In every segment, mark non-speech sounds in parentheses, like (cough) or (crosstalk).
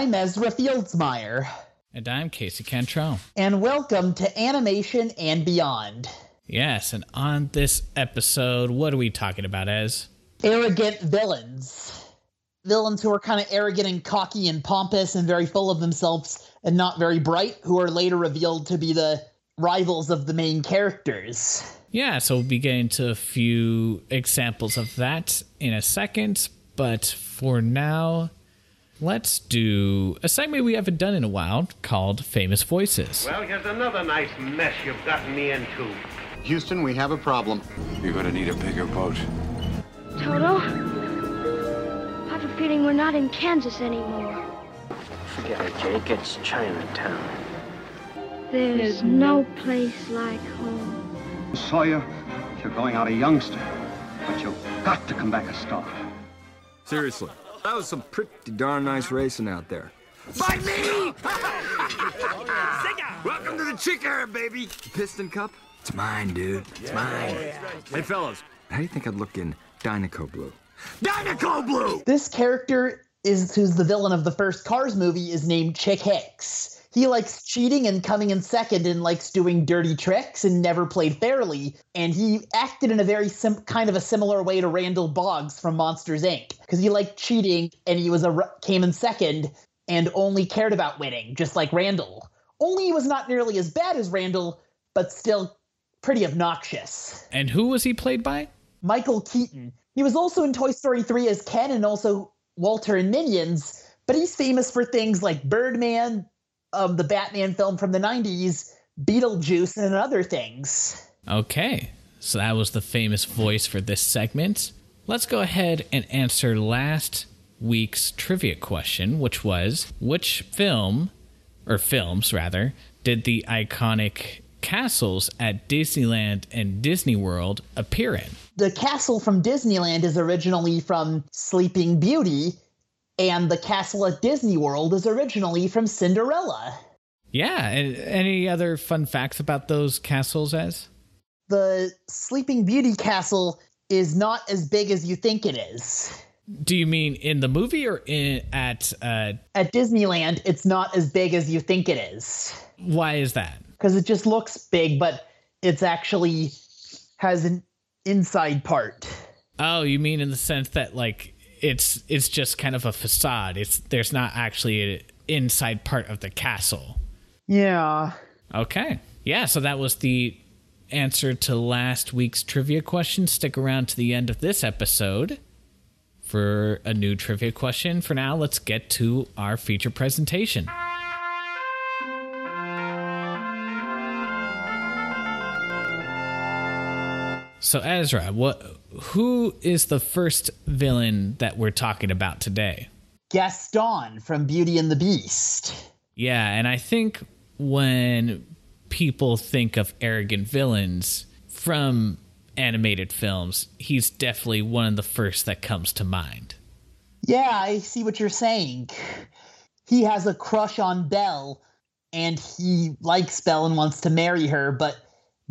I'm Ezra Fieldsmeyer. And I'm Casey Cantrell. And welcome to Animation and Beyond. Yes, and on this episode, what are we talking about, Ez? Arrogant villains. Villains who are kind of arrogant and cocky and pompous and very full of themselves and not very bright, who are later revealed to be the rivals of the main characters. Yeah, so we'll be getting to a few examples of that in a second, but for now, let's do a segment we haven't done in a while called Famous Voices. Well, here's another nice mess you've gotten me into. Houston, we have a problem. You're gonna need a bigger boat. Toto, I have a feeling we're not in Kansas anymore. Forget it, Jake. It's Chinatown. There's no place like home. Sawyer, you're going out a youngster, but you've got to come back a star. Seriously, that was some pretty darn nice racing out there. Fight me! (laughs) Welcome to the Chick Era, baby! Piston Cup? It's mine, dude. It's mine. Hey, fellas, how do you think I'd look in Dinoco Blue? Dinoco Blue! This character is who's the villain of the first Cars movie is named Chick Hicks. He likes cheating and coming in second and likes doing dirty tricks and never played fairly. And he acted in a very sim- kind of a similar way to Randall Boggs from Monsters Inc. because he liked cheating and he was a came in second and only cared about winning, just like Randall. Only he was not nearly as bad as Randall, but still pretty obnoxious. And who was he played by? Michael Keaton. He was also in Toy Story 3 as Ken and also Walter in Minions, but he's famous for things like Birdman, um, the Batman film from the 90s, Beetlejuice, and other things. Okay, so that was the famous voice for this segment. Let's go ahead and answer last week's trivia question, which was which film, or films rather, did the iconic castles at Disneyland and Disney World appear in? The castle from Disneyland is originally from Sleeping Beauty, and the castle at Disney World is originally from Cinderella. Yeah, and any other fun facts about those castles Ez? The Sleeping Beauty castle is not as big as you think it is. Do you mean in the movie or in at uh At Disneyland, it's not as big as you think it is. Why is that? Because it just looks big, but it's actually has an inside part. Oh, you mean in the sense that like it's it's just kind of a facade. It's there's not actually an inside part of the castle. Yeah. Okay. Yeah, so that was the answer to last week's trivia question. Stick around to the end of this episode for a new trivia question. For now, let's get to our feature presentation. So Ezra, what who is the first villain that we're talking about today? Gaston from Beauty and the Beast. Yeah, and I think when people think of arrogant villains from animated films, he's definitely one of the first that comes to mind. Yeah, I see what you're saying. He has a crush on Belle, and he likes Belle and wants to marry her, but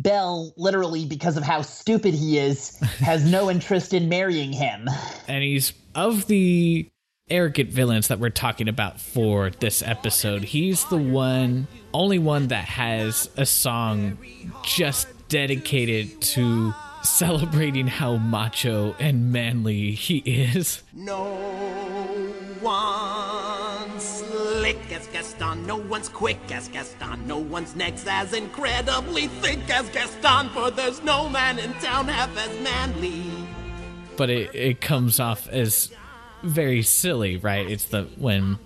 Belle, literally because of how stupid he is, has no (laughs) interest in marrying him. And he's of the arrogant villains that we're talking about for this episode. He's the one, only one that has a song just dedicated to celebrating how macho and manly he is. No one's slick as Gaston, no one's quick as Gaston, no one's next as incredibly thick as Gaston, for there's no man in town half as manly. But it, it comes off as very silly, right? It's the when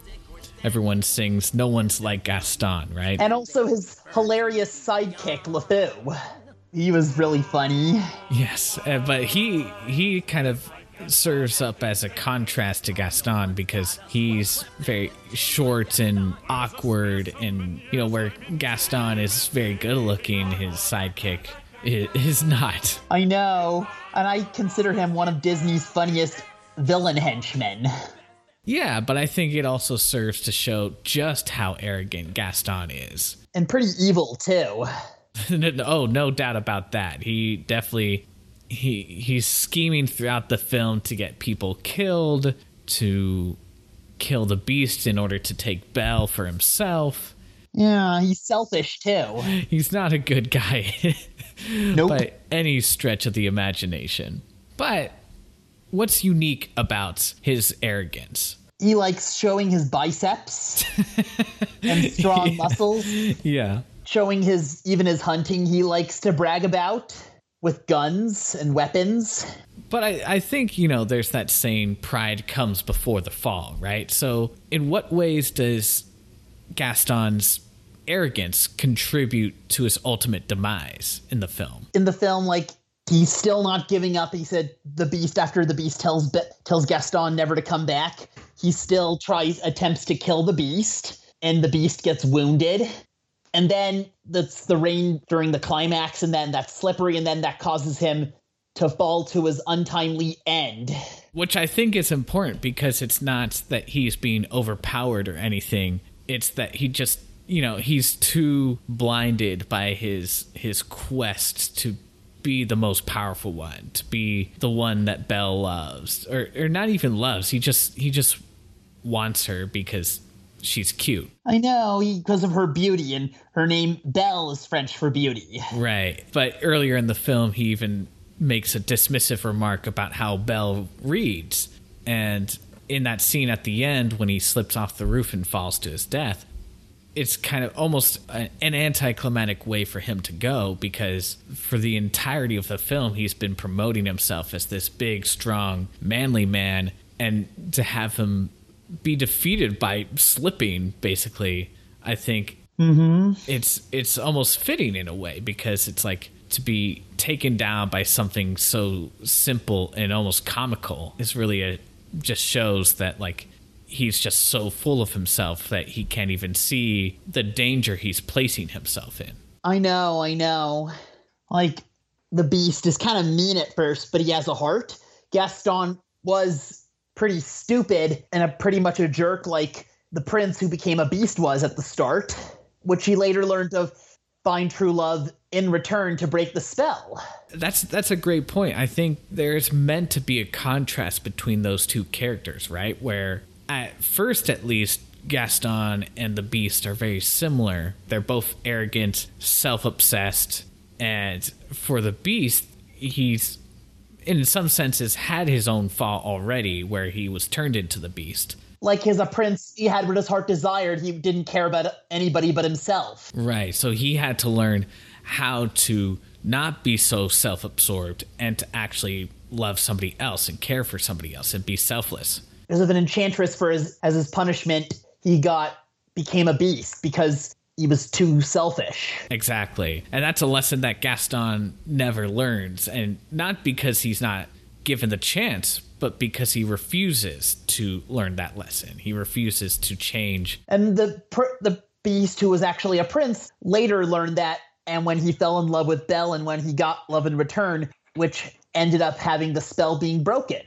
everyone sings "No one's like Gaston," right? And also his hilarious sidekick LeFou. He was really funny. Yes, uh, but he he kind of serves up as a contrast to Gaston because he's very short and awkward, and you know where Gaston is very good looking, his sidekick is not. I know, and I consider him one of Disney's funniest villain henchmen. Yeah, but I think it also serves to show just how arrogant Gaston is. And pretty evil, too. (laughs) oh, no doubt about that. He definitely he he's scheming throughout the film to get people killed, to kill the beast in order to take Belle for himself. Yeah, he's selfish too. (laughs) He's not a good guy (laughs) nope. by any stretch of the imagination. But what's unique about his arrogance? He likes showing his biceps (laughs) and strong Yeah. muscles, Yeah. showing his even his hunting he likes to brag about with guns and weapons. But I, I think, you know, there's that saying pride comes before the fall, right? So, in what ways does Gaston's arrogance contribute to his ultimate demise in the film? In the film, like he's still not giving up. He said the beast after the beast tells Be- tells Gaston never to come back. He still tries attempts to kill the beast, and the beast gets wounded. And then that's the rain during the climax, and then that's slippery, and then that causes him to fall to his untimely end. Which I think is important because it's not that he's being overpowered or anything. It's that he just, you know, he's too blinded by his his quest to be the most powerful one, to be the one that Belle loves, or or not even loves. He just he just wants her because she's cute. I know because of her beauty, and her name Belle is French for beauty. (laughs) Right. But earlier in the film, he even makes a dismissive remark about how Belle reads. And in that scene at the end, when he slips off the roof and falls to his death, it's kind of almost an anticlimactic way for him to go because for the entirety of the film, he's been promoting himself as this big, strong, manly man. And to have him be defeated by slipping, basically, I think mm-hmm. it's it's almost fitting in a way because it's like to be taken down by something so simple and almost comical is really a just shows that like he's just so full of himself that he can't even see the danger he's placing himself in. I know, I know. Like the beast is kind of mean at first, but he has a heart. Gaston was pretty stupid and a pretty much a jerk like the prince who became a beast was at the start, which he later learned to find true love in return to break the spell. That's that's a great point. I think there's meant to be a contrast between those two characters, right? Where at first at least Gaston and the Beast are very similar. They're both arrogant, self-obsessed, and for the Beast, he's in some senses had his own fall already where he was turned into the Beast. Like as a prince, he had what his heart desired. He didn't care about anybody but himself. Right. So he had to learn how to not be so self absorbed and to actually love somebody else and care for somebody else and be selfless. Because of an enchantress for his as his punishment, he got became a beast because he was too selfish. Exactly. And that's a lesson that Gaston never learns. And not because he's not given the chance, but because he refuses to learn that lesson. He refuses to change. And the pr- the beast who was actually a prince later learned that and when he fell in love with Belle and when he got love in return, which ended up having the spell being broken.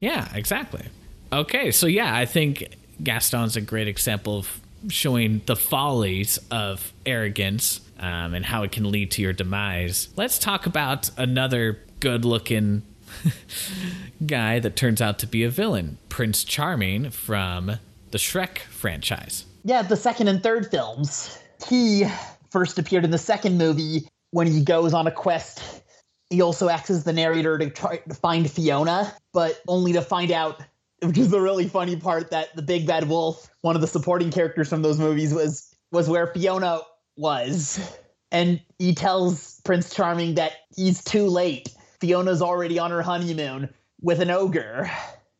Yeah, exactly. Okay, so yeah, I think Gaston's a great example of showing the follies of arrogance um, and how it can lead to your demise. Let's talk about another good looking (laughs) guy that turns out to be a villain Prince Charming from the Shrek franchise. Yeah, the second and third films. He first appeared in the second movie when he goes on a quest. He also acts as the narrator to try to find Fiona, but only to find out, which is the really funny part, that the big bad wolf, one of the supporting characters from those movies, was was where Fiona was. And he tells Prince Charming that he's too late. Fiona's already on her honeymoon with an ogre.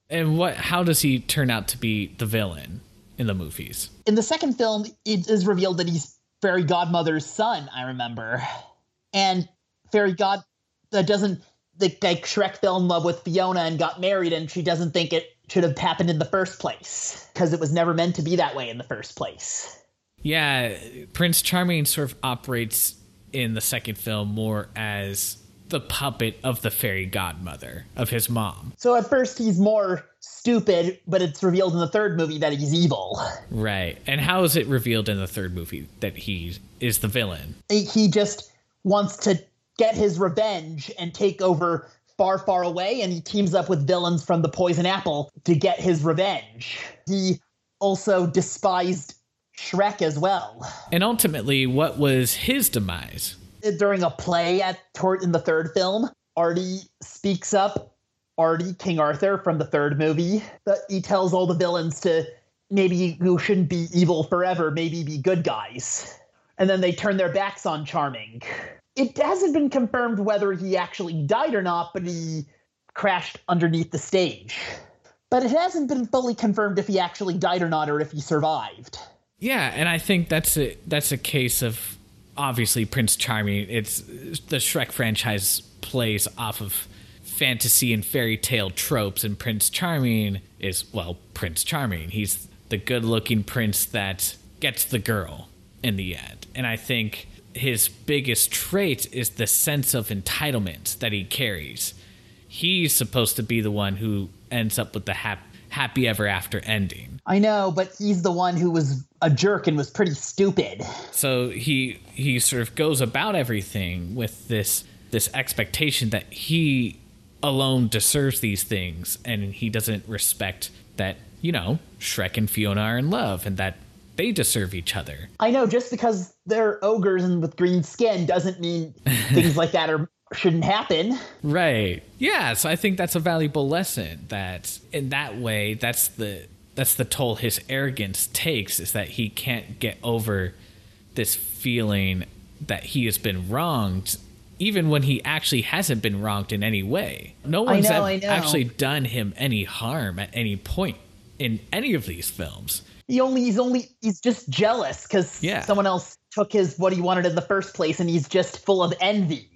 And what? How does he turn out to be the villain in the movies? In the second film, it is revealed that he's Fairy Godmother's son, I remember. And Fairy God that doesn't like, like Shrek fell in love with Fiona and got married, and she doesn't think it should have happened in the first place because it was never meant to be that way in the first place. Yeah, Prince Charming sort of operates in the second film more as the puppet of the fairy godmother of his mom. So at first he's more stupid, but it's revealed in the third movie that he's evil. Right. And how is it revealed in the third movie that he is the villain? He just wants to get his revenge and take over far, far away, and he teams up with villains from the Poison Apple to get his revenge. He also despised Shrek as well. And ultimately, what was his demise? During a play at Tort in the third film, Artie speaks up. Artie, King Arthur from the third movie, he tells all the villains to maybe you shouldn't be evil forever, maybe be good guys. And then they turn their backs on Charming. It hasn't been confirmed whether he actually died or not, but he crashed underneath the stage. But it hasn't been fully confirmed if he actually died or not, or if he survived. Yeah, and I think that's a that's a case of obviously Prince Charming. It's the Shrek franchise plays off of fantasy and fairy tale tropes, and Prince Charming is well Prince Charming. He's the good-looking prince that gets the girl in the end, and I think his biggest trait is the sense of entitlement that he carries. He's supposed to be the one who ends up with the hap- happy ever after ending. I know, but he's the one who was a jerk and was pretty stupid. So he he sort of goes about everything with this this expectation that he alone deserves these things and he doesn't respect that, you know, Shrek and Fiona are in love and that they deserve each other. I know just because they're ogres and with green skin doesn't mean things like that are shouldn't happen. (laughs) Right. Yeah, so I think that's a valuable lesson that in that way that's the that's the toll his arrogance takes is that he can't get over this feeling that he has been wronged even when he actually hasn't been wronged in any way no one's know, actually done him any harm at any point in any of these films he only he's only he's just jealous because yeah. someone else took his what he wanted in the first place and he's just full of envy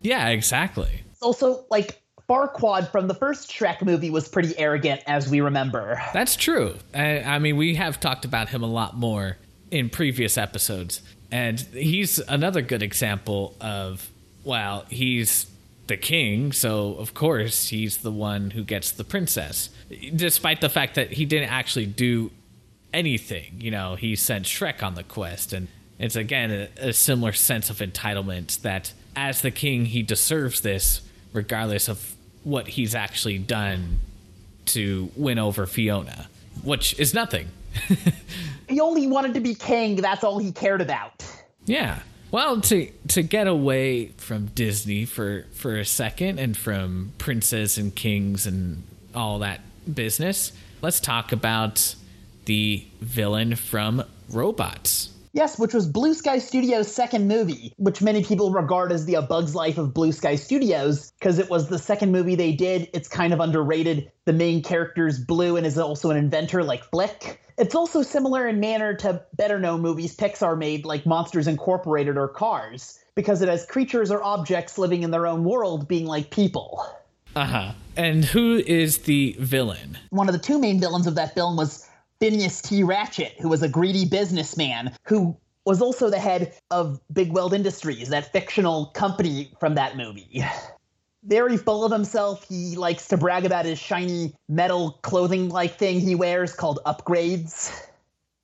yeah exactly it's also like Farquaad from the first Shrek movie was pretty arrogant, as we remember. That's true. I, I, mean, we have talked about him a lot more in previous episodes, and he's another good example of, well, he's the king, so of course he's the one who gets the princess, despite the fact that he didn't actually do anything. You know, he sent Shrek on the quest, and it's again a, a similar sense of entitlement that as the king, he deserves this regardless of what he's actually done to win over Fiona, which is nothing. (laughs) he only wanted to be king. That's all he cared about. Yeah. Well, to to get away from Disney for for a second and from princes and kings and all that business, let's talk about the villain from Robots. Yes, which was Blue Sky Studios' second movie, which many people regard as the A Bug's Life of Blue Sky Studios, because it was the second movie they did. It's kind of underrated. The main character's blue and is also an inventor like Flick. It's also similar in manner to better known movies Pixar made, like Monsters Incorporated or Cars, because it has creatures or objects living in their own world being like people. Uh huh. And who is the villain? One of the two main villains of that film was Phineas T. Ratchet, who was a greedy businessman who was also the head of Big Weld Industries, that fictional company from that movie. (sighs) Very full of himself, he likes to brag about his shiny metal clothing like thing he wears called upgrades.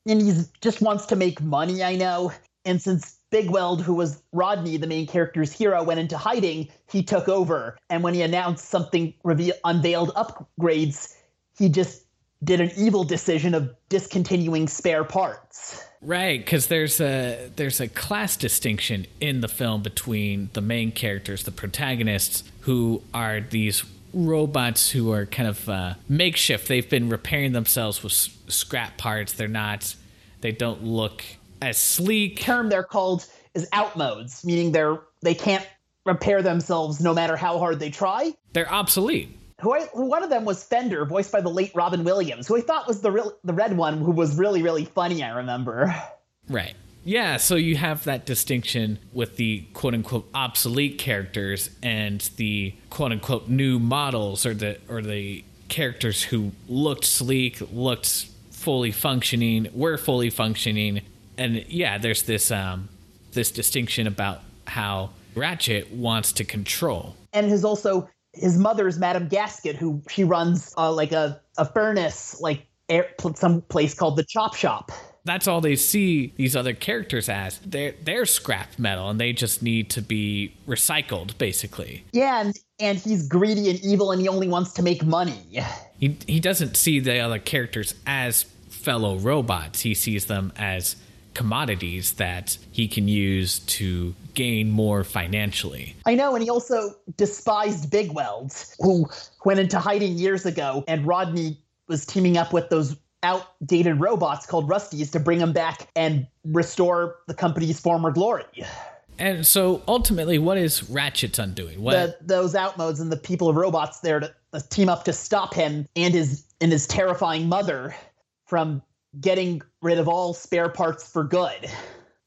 And he just wants to make money, I know. And since Big Weld, who was Rodney, the main character's hero, went into hiding, he took over. And when he announced something reveal- unveiled upgrades, he just did an evil decision of discontinuing spare parts. Right, because there's a there's a class distinction in the film between the main characters, the protagonists, who are these robots who are kind of uh, makeshift. They've been repairing themselves with s- scrap parts. They're not. They don't look as sleek. The term they're called is outmodes, meaning they're they can't repair themselves no matter how hard they try. They're obsolete who, I, who one of them was Fender, voiced by the late Robin Williams, who I thought was the real, the red one, who was really really funny. I remember. Right. Yeah. So you have that distinction with the quote unquote obsolete characters and the quote unquote new models, or the or the characters who looked sleek, looked fully functioning, were fully functioning, and yeah, there's this um this distinction about how Ratchet wants to control. And has also his mother's Madame Gasket, who she runs uh, like a, a furnace, like air, some place called the Chop Shop. That's all they see these other characters as. They're they're scrap metal, and they just need to be recycled, basically. Yeah, and and he's greedy and evil, and he only wants to make money. He he doesn't see the other characters as fellow robots. He sees them as commodities that he can use to gain more financially. I know, and he also despised Big Weld, who went into hiding years ago, and Rodney was teaming up with those outdated robots called Rusties to bring him back and restore the company's former glory. And so ultimately, what is Ratchet's undoing? What the, those outmodes and the people of robots there to, to team up to stop him and his and his terrifying mother from getting rid of all spare parts for good.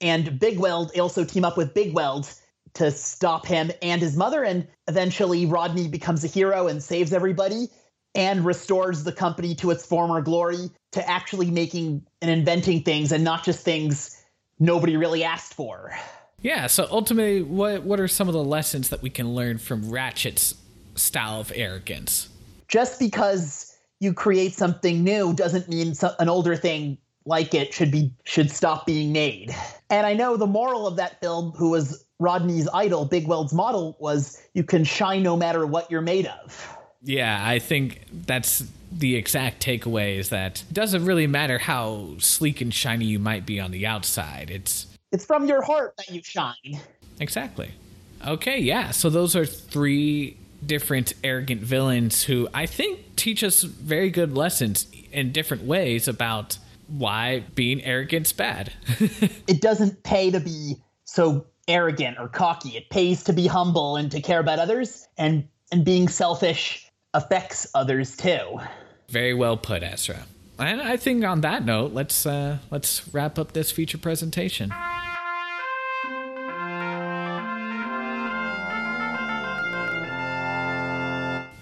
And Big Weld also team up with Big Weld to stop him and his mother. And eventually, Rodney becomes a hero and saves everybody and restores the company to its former glory to actually making and inventing things and not just things nobody really asked for. Yeah, so ultimately what what are some of the lessons that we can learn from Ratchet's style of arrogance? Just because you create something new doesn't mean so, an older thing like it should be should stop being made. And I know the moral of that film who was Rodney's idol, Big Weld's model was you can shine no matter what you're made of. Yeah, I think that's the exact takeaway is that it doesn't really matter how sleek and shiny you might be on the outside. It's it's from your heart that you shine. Exactly. Okay, yeah. So those are three different arrogant villains who I think teach us very good lessons in different ways about why being arrogant's bad. (laughs) it doesn't pay to be so arrogant or cocky. It pays to be humble and to care about others and and being selfish affects others too. Very well put, Ezra. And I think on that note, let's uh, let's wrap up this feature presentation.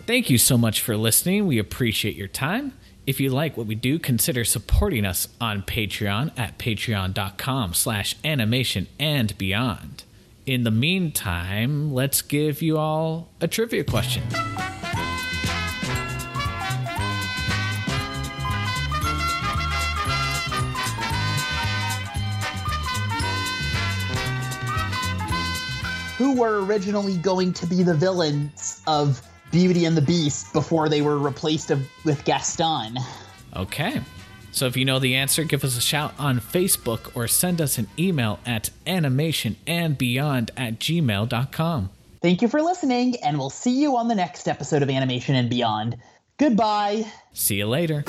Thank you so much for listening. We appreciate your time. If you like what we do, consider supporting us on Patreon at patreon.com slash animation and beyond. In the meantime, let's give you all a trivia question. Who were originally going to be the villains of Beauty and the Beast before they were replaced with Gaston? Okay. So if you know the answer, give us a shout on Facebook or send us an email at animationandbeyond at gmail.com. Thank you for listening, and we'll see you on the next episode of Animation and Beyond. Goodbye. See you later.